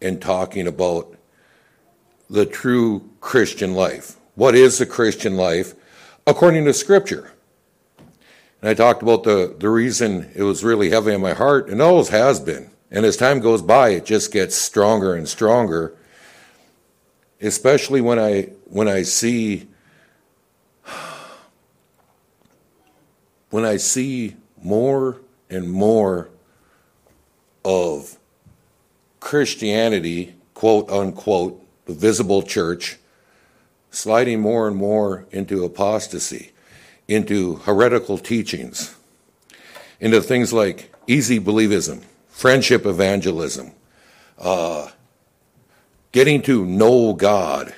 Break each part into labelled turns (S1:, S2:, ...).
S1: and talking about the true Christian life. What is the Christian life according to Scripture? And I talked about the, the reason it was really heavy on my heart, and always has been. And as time goes by, it just gets stronger and stronger. Especially when I when I see when I see more and more of Christianity, quote unquote, the visible church, sliding more and more into apostasy, into heretical teachings, into things like easy believism, friendship evangelism, uh, getting to know God,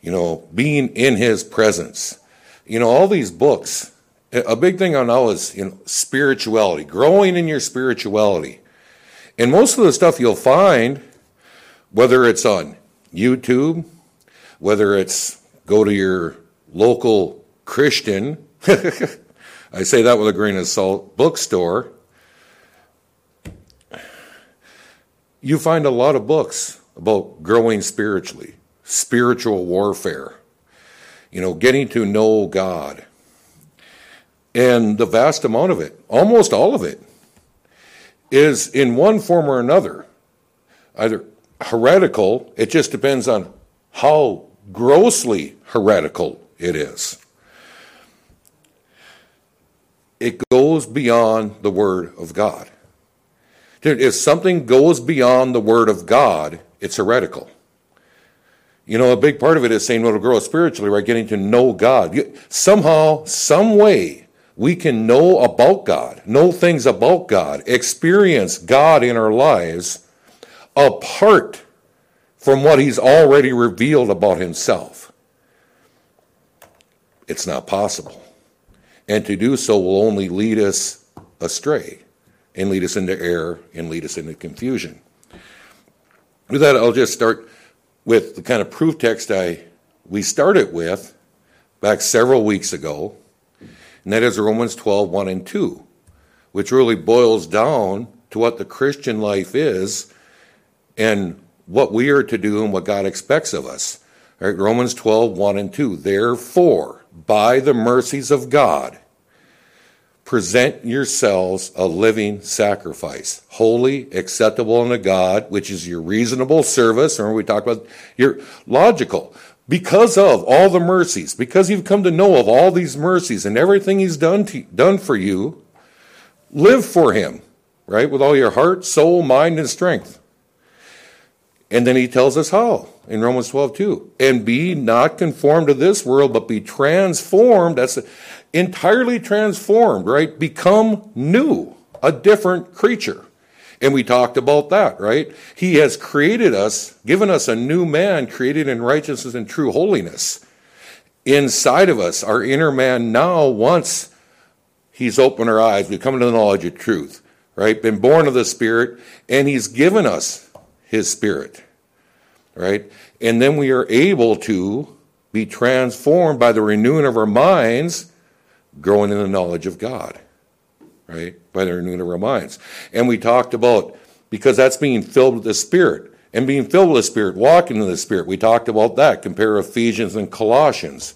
S1: you know, being in His presence. You know, all these books. A big thing I know is you know spirituality, growing in your spirituality, and most of the stuff you'll find, whether it's on YouTube, whether it's go to your local Christian, I say that with a grain of salt, bookstore, you find a lot of books about growing spiritually, spiritual warfare, you know, getting to know God. And the vast amount of it, almost all of it, is in one form or another either heretical, it just depends on how grossly heretical it is. It goes beyond the Word of God. If something goes beyond the Word of God, it's heretical. You know, a big part of it is saying, well, to grow spiritually, right? Getting to know God. Somehow, some way, we can know about God, know things about God, experience God in our lives apart from what He's already revealed about Himself. It's not possible. And to do so will only lead us astray and lead us into error and lead us into confusion. With that, I'll just start with the kind of proof text I we started with back several weeks ago, and that is Romans 12, 1 and 2, which really boils down to what the Christian life is and what we are to do and what God expects of us. Right, Romans 12, 1 and 2. Therefore, by the mercies of God, present yourselves a living sacrifice, holy, acceptable unto God, which is your reasonable service. Remember, we talked about your logical. Because of all the mercies, because you've come to know of all these mercies and everything He's done, to, done for you, live for Him, right? With all your heart, soul, mind, and strength. And then he tells us how in Romans 12, 2. And be not conformed to this world, but be transformed. That's entirely transformed, right? Become new, a different creature. And we talked about that, right? He has created us, given us a new man created in righteousness and true holiness. Inside of us, our inner man now, once he's opened our eyes, We've come to the knowledge of truth, right? Been born of the Spirit, and he's given us his Spirit, right? And then we are able to be transformed by the renewing of our minds growing in the knowledge of God, right? By the renewing of our minds. And we talked about, because that's being filled with the Spirit, and being filled with the Spirit, walking in the Spirit. We talked about that. Compare Ephesians and Colossians,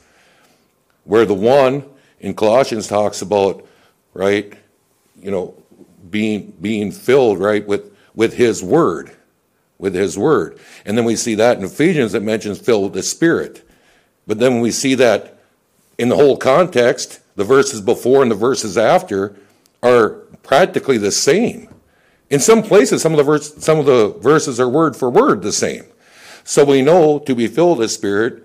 S1: where the one in Colossians talks about, right, you know, being being filled, right, with with His Word, with His Word. And then we see that in Ephesians it mentions filled with the Spirit. But then when we see that in the whole context, the verses before and the verses after are practically the same. In some places, some of the verse, some of the verses are word for word the same. So we know to be filled with Spirit,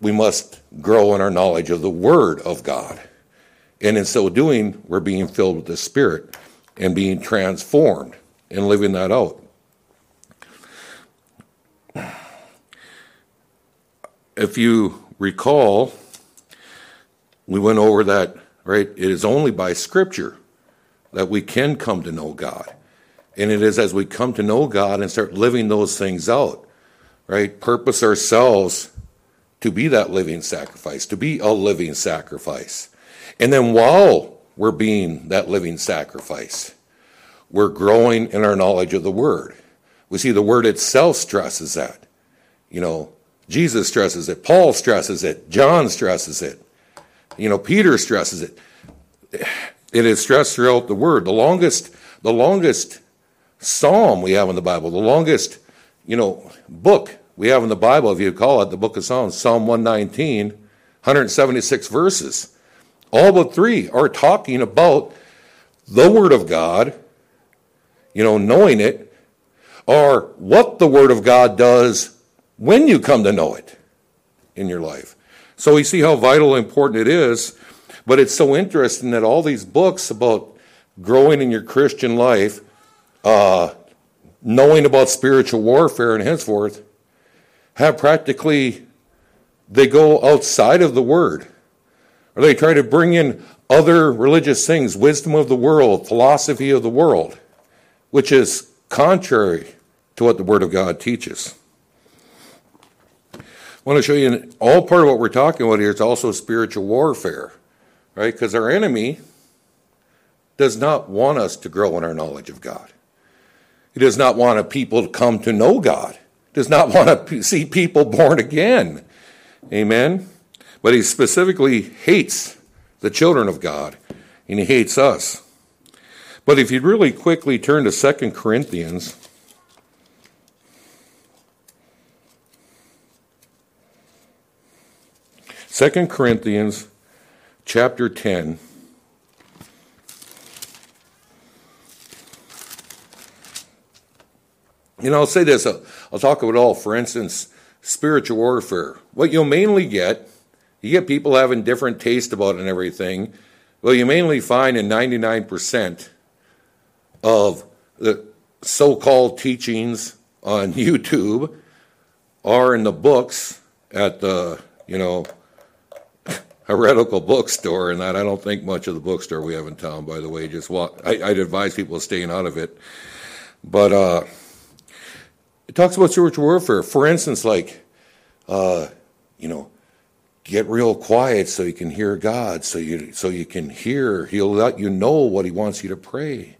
S1: we must grow in our knowledge of the Word of God. And in so doing, we're being filled with the Spirit and being transformed and living that out. If you recall, we went over that, right? It is only by Scripture that we can come to know God. And it is as we come to know God and start living those things out, right? Purpose ourselves to be that living sacrifice, to be a living sacrifice. And then while we're being that living sacrifice, we're growing in our knowledge of the Word. We see the word itself stresses that. You know, Jesus stresses it, Paul stresses it, John stresses it, you know, Peter stresses it. It is stressed throughout the word. The longest, the longest psalm we have in the Bible, the longest, you know, book we have in the Bible, if you call it the book of Psalms, Psalm 119, 176 verses. All but three are talking about the Word of God, you know, knowing it, or what the Word of God does when you come to know it in your life. So we see how vital and important it is, but it's so interesting that all these books about growing in your Christian life, uh, knowing about spiritual warfare and henceforth, have practically, they go outside of the Word. Or they try to bring in other religious things, wisdom of the world, philosophy of the world, which is contrary to what the Word of God teaches. Want to show you all part of what we're talking about here is also spiritual warfare, right? Because our enemy does not want us to grow in our knowledge of God. He does not want a people to come to know God. Does not want to see people born again. Amen. But he specifically hates the children of God, and he hates us. But if you really quickly turn to 2 Corinthians, Second Corinthians chapter 10. You know, I'll say this, I'll, I'll talk about all. For instance, spiritual warfare. What you'll mainly get you get people having different taste about it and everything. Well, you mainly find in 99% of the so called teachings on YouTube are in the books at the, you know, heretical bookstore, and that I don't think much of the bookstore we have in town, by the way. Just walk, I, would advise people staying out of it. But uh, it talks about spiritual warfare. For instance, like, uh, you know, get real quiet so you can hear God, so you so you can hear. He'll let you know what He wants you to pray.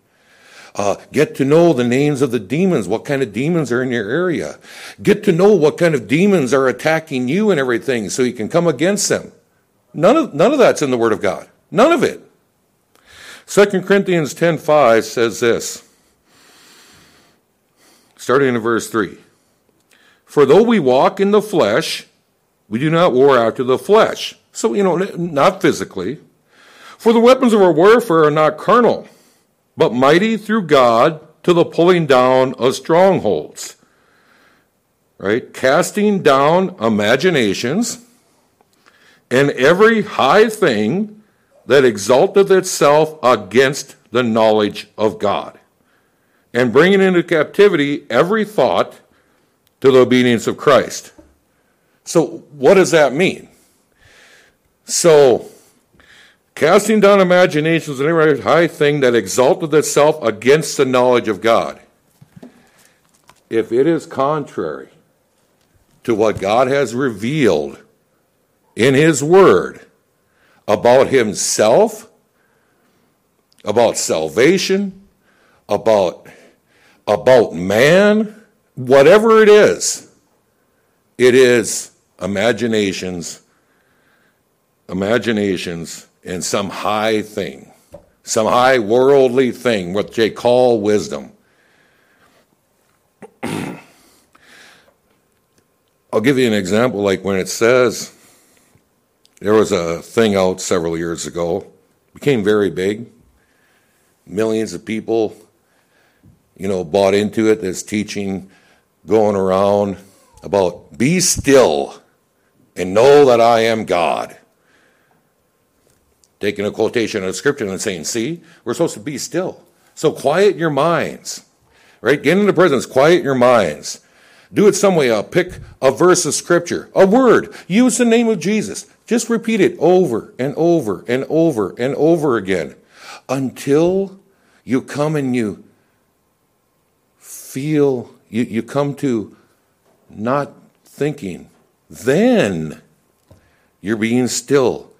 S1: Uh, get to know the names of the demons, what kind of demons are in your area. Get to know what kind of demons are attacking you and everything, so you can come against them. None of none of that's in the Word of God. None of it. 2 Corinthians 10:5 says this. Starting in verse 3. For though we walk in the flesh, we do not war after the flesh. So, you know, not physically. For the weapons of our warfare are not carnal, but mighty through God to the pulling down of strongholds. Right? Casting down imaginations and every high thing that exalteth itself against the knowledge of God, and bringing into captivity every thought to the obedience of Christ. So, what does that mean? So, casting down imaginations and every high thing that exalteth itself against the knowledge of God. If it is contrary to what God has revealed in His Word about Himself, about salvation, about, about man, whatever it is, it is imaginations, imaginations, and some high thing, some high worldly thing, what they call wisdom. I'll give you an example like when it says there was a thing out several years ago, became very big. Millions of people, you know, bought into it. This teaching going around about be still and know that I am God. Taking a quotation of scripture and saying, see, we're supposed to be still. So quiet your minds, right? Get into presence, quiet your minds. Do it some way. Uh, pick a verse of scripture, a word. Use the name of Jesus. Just repeat it over and over and over and over again until you come and you feel, you, you come to not thinking, then you're being still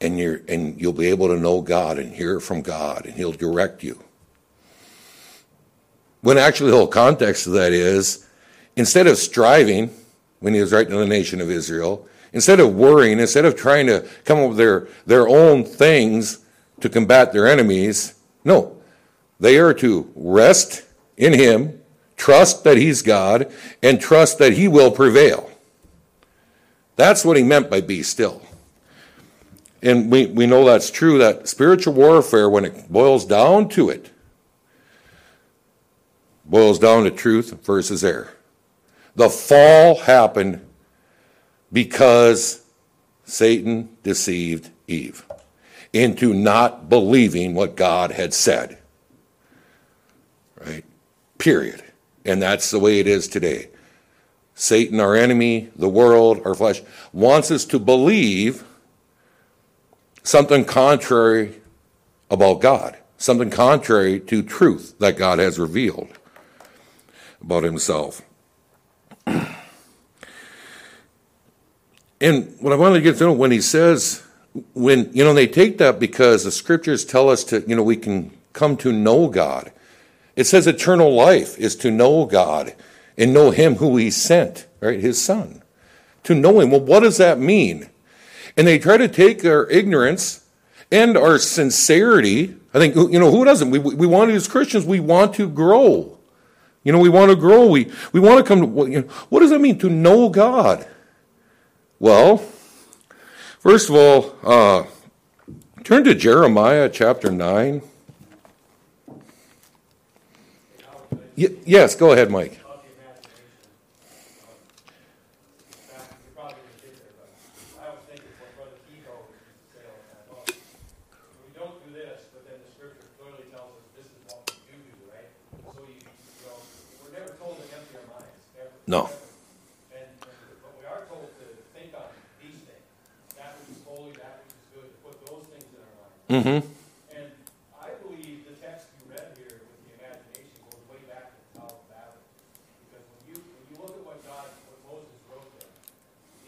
S1: and you're and you'll be able to know God and hear from God and he'll direct you. When actually the whole context of that is instead of striving, when he was writing to the nation of Israel, instead of worrying, instead of trying to come up with their, their own things to combat their enemies, no. They are to rest in him, trust that he's God, and trust that he will prevail. That's what he meant by be still. And we, we know that's true, that spiritual warfare, when it boils down to it, boils down to truth versus error. The fall happened because Satan deceived Eve into not believing what God had said. Right? Period. And that's the way it is today. Satan, our enemy, the world, our flesh, wants us to believe something contrary about God, something contrary to truth that God has revealed about himself. And what I wanted to get to know when he says, when, you know, they take that because the scriptures tell us to, you know, we can come to know God. It says eternal life is to know God and know him who he sent, right? His son. To know him. Well, what does that mean? And they try to take our ignorance and our sincerity. I think, you know, who doesn't? We, we want to, as Christians, we want to grow. You know, we want to grow. We, we want to come to, you know, what does that mean to know God? Well, first of all, uh, turn to Jeremiah chapter 9. Y- yes, go ahead, Mike. No.
S2: And, and, but we are told to think on these things, that which is holy, that which is good, to put those things in our mind.
S1: Mm-hmm.
S2: And I believe the text you read here with the imagination goes way back to the Tower of Babel. Because when you, when you look at what God, what Moses wrote there,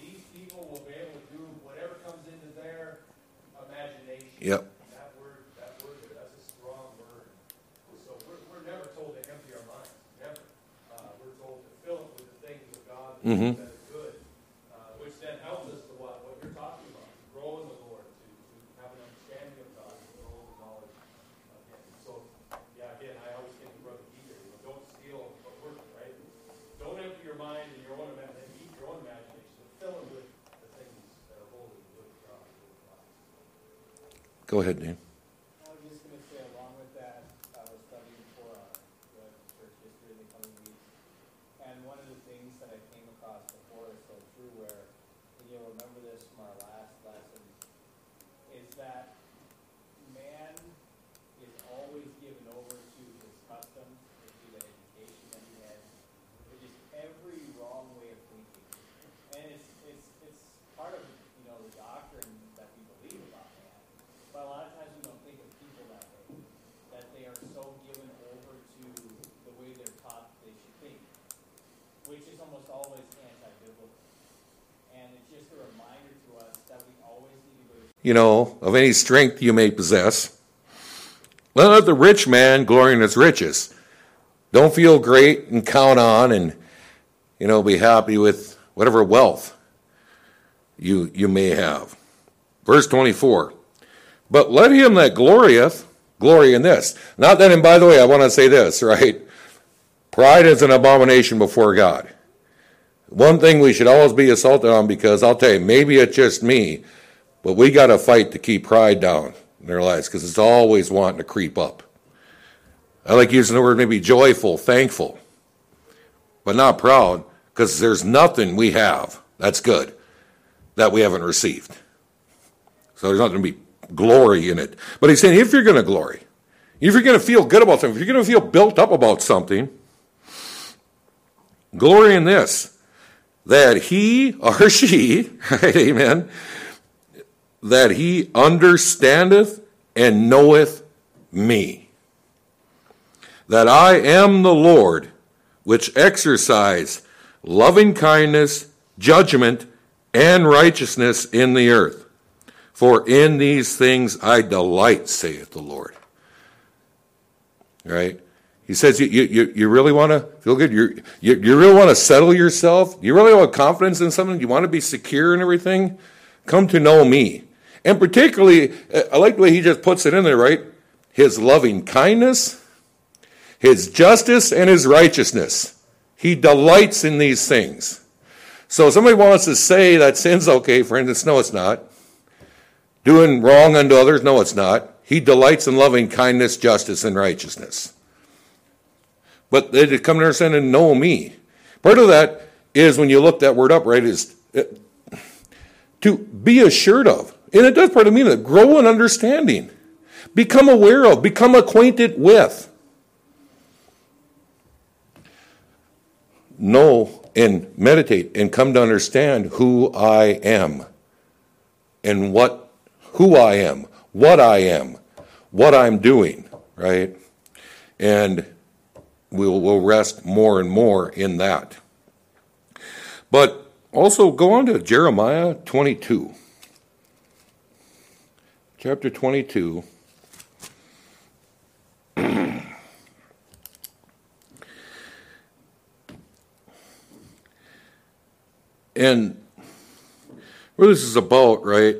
S2: these people will be able to do whatever comes into their imagination.
S1: Yep.
S2: That word, that word, there, that's a strong word. So we're, we're never told to empty our minds, never. Uh, we're told to fill it with the things of God that
S1: Mhm.
S2: are good, uh, which then helps us to what, what you're talking about, to grow in the Lord, to, to have an understanding of God, to grow in knowledge of Him. So, yeah, again, I always think of Brother Peter, you know, don't steal but work, right? Don't empty your mind and your own imagination, eat your own imagination, but fill it with the things that are holy, good of God, good of God.
S1: Go ahead, Dan.
S3: I was just gonna say, along with that, I was studying for, uh, the church history in the coming weeks. And one of the things that I came across before is so true where, and you'll remember this from our last lesson, is that man is always given over to his customs, to the education that he has, which is every wrong way of thinking. And it's, it's, it's part of, you know, the doctrine that we believe about man. But a lot of times we don't think of people that way, that they are so given over to the way they're taught they should think, which is almost always anti-biblical. And it's just a reminder to us that we always need to go
S1: You know, of any strength you may possess. Let not the rich man glory in his riches. Don't feel great and count on and, you know, be happy with whatever wealth you, you may have. Verse 24. But let him that glorieth glory in this. Not that, and by the way, I want to say this, right? Pride is an abomination before God. One thing we should always be assaulted on because I'll tell you, maybe it's just me, but we got to fight to keep pride down in their lives because it's always wanting to creep up. I like using the word maybe joyful, thankful, but not proud because there's nothing we have that's good that we haven't received. So there's not going to be glory in it. But he's saying if you're going to glory, if you're going to feel good about something, if you're going to feel built up about something, glory in this that he or she, right, amen, that he understandeth and knoweth me. That I am the Lord, which exercise loving kindness, judgment, and righteousness in the earth. For in these things I delight, saith the Lord. Right? He says, you, you, you really want to feel good? You're, you, you really want to settle yourself? You really want confidence in something? You want to be secure and everything? Come to know me. And particularly, uh, I like the way he just puts it in there, right? His loving kindness, his justice, and his righteousness. He delights in these things. So somebody wants to say that sin's okay, for instance, no, it's not. Doing wrong unto others, no, it's not. He delights in loving kindness, justice, and righteousness. But they come to understand and know me. Part of that is when you look that word up, right, is uh, to be assured of. And it does part of mean that grow in understanding, become aware of, become acquainted with. Know and meditate and come to understand who I am and what who I am, what I am, what I'm doing, right? And we'll, we'll rest more and more in that. But also go on to Jeremiah 22. Chapter 22. and what this is about, right?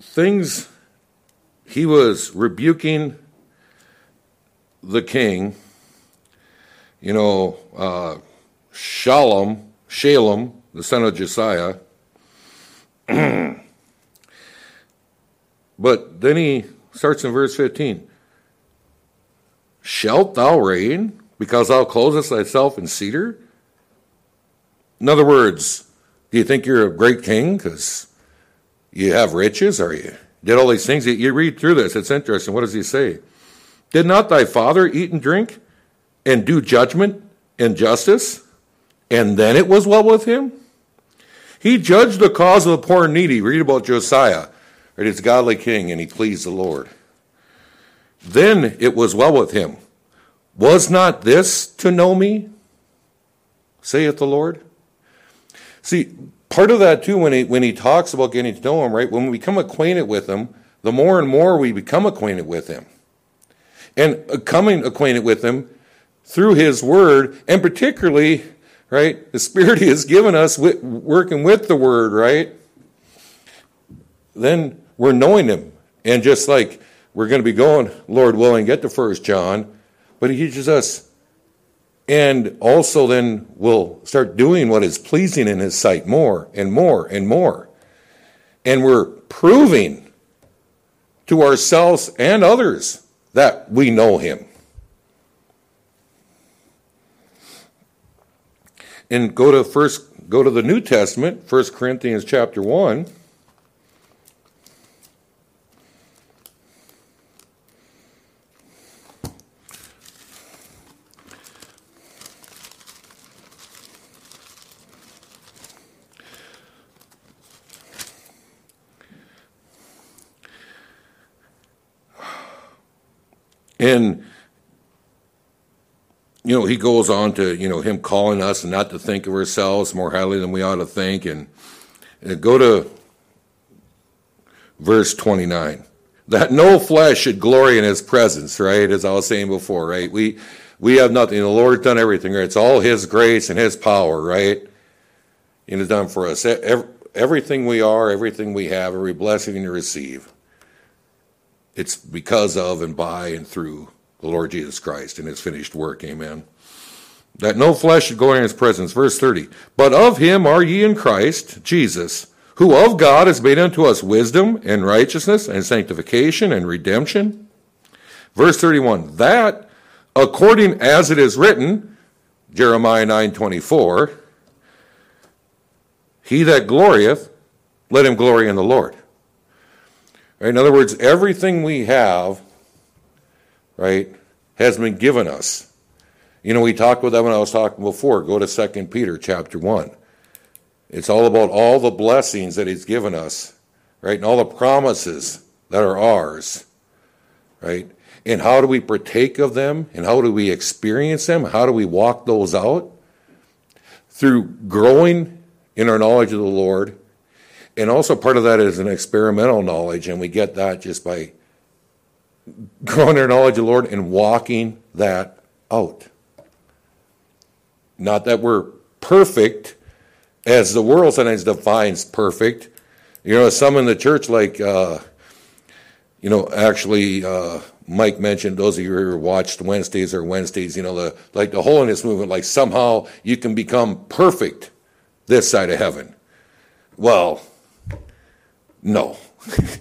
S1: Things he was rebuking the king, you know, uh, Shalom, Shalem, the son of Josiah. but then he starts in verse 15 Shalt thou reign because thou closest thyself in cedar? In other words, do you think you're a great king because you have riches or you did all these things? You read through this, it's interesting. What does he say? Did not thy father eat and drink and do judgment and justice? And then it was well with him? He judged the cause of the poor and needy. Read about Josiah, right? He's a godly king and he pleased the Lord. Then it was well with him. Was not this to know me? saith the Lord. See, part of that too, when he when he talks about getting to know him, right? When we become acquainted with him, the more and more we become acquainted with him and coming acquainted with him through his word, and particularly, right, the Spirit he has given us with, working with the word, right? Then we're knowing him. And just like we're going to be going, Lord willing, get to First John, but he teaches us. And also then we'll start doing what is pleasing in his sight more and more and more. And we're proving to ourselves and others that we know him. And go to first go to the New Testament, 1 Corinthians chapter 1. And you know, he goes on to, you know, him calling us not to think of ourselves more highly than we ought to think. And, and go to verse 29. That no flesh should glory in his presence, right? As I was saying before, right? We, we have nothing. The Lord's done everything, right? It's all his grace and his power, right? And it's done for us. Everything we are, everything we have, every blessing we receive it's because of and by and through the Lord Jesus Christ and his finished work. Amen. That no flesh should glory in his presence. Verse 30. But of him are ye in Christ Jesus, who of God has made unto us wisdom and righteousness and sanctification and redemption. Verse 31. That according as it is written, Jeremiah 9:24, he that glorieth, let him glory in the Lord. Right? In other words, everything we have, right, has been given us. You know, we talked about that when I was talking before. Go to 2 Peter chapter 1. It's all about all the blessings that He's given us, right? And all the promises that are ours, right? And how do we partake of them? And how do we experience them? How do we walk those out? Through growing in our knowledge of the Lord and also part of that is an experimental knowledge, and we get that just by growing our knowledge of the Lord and walking that out. Not that we're perfect, as the world sometimes defines perfect. You know, some in the church, like, uh, you know, actually, uh, Mike mentioned, those of you who watched Wednesdays or Wednesdays, you know, the like the holiness movement, like somehow you can become perfect this side of heaven. Well, no.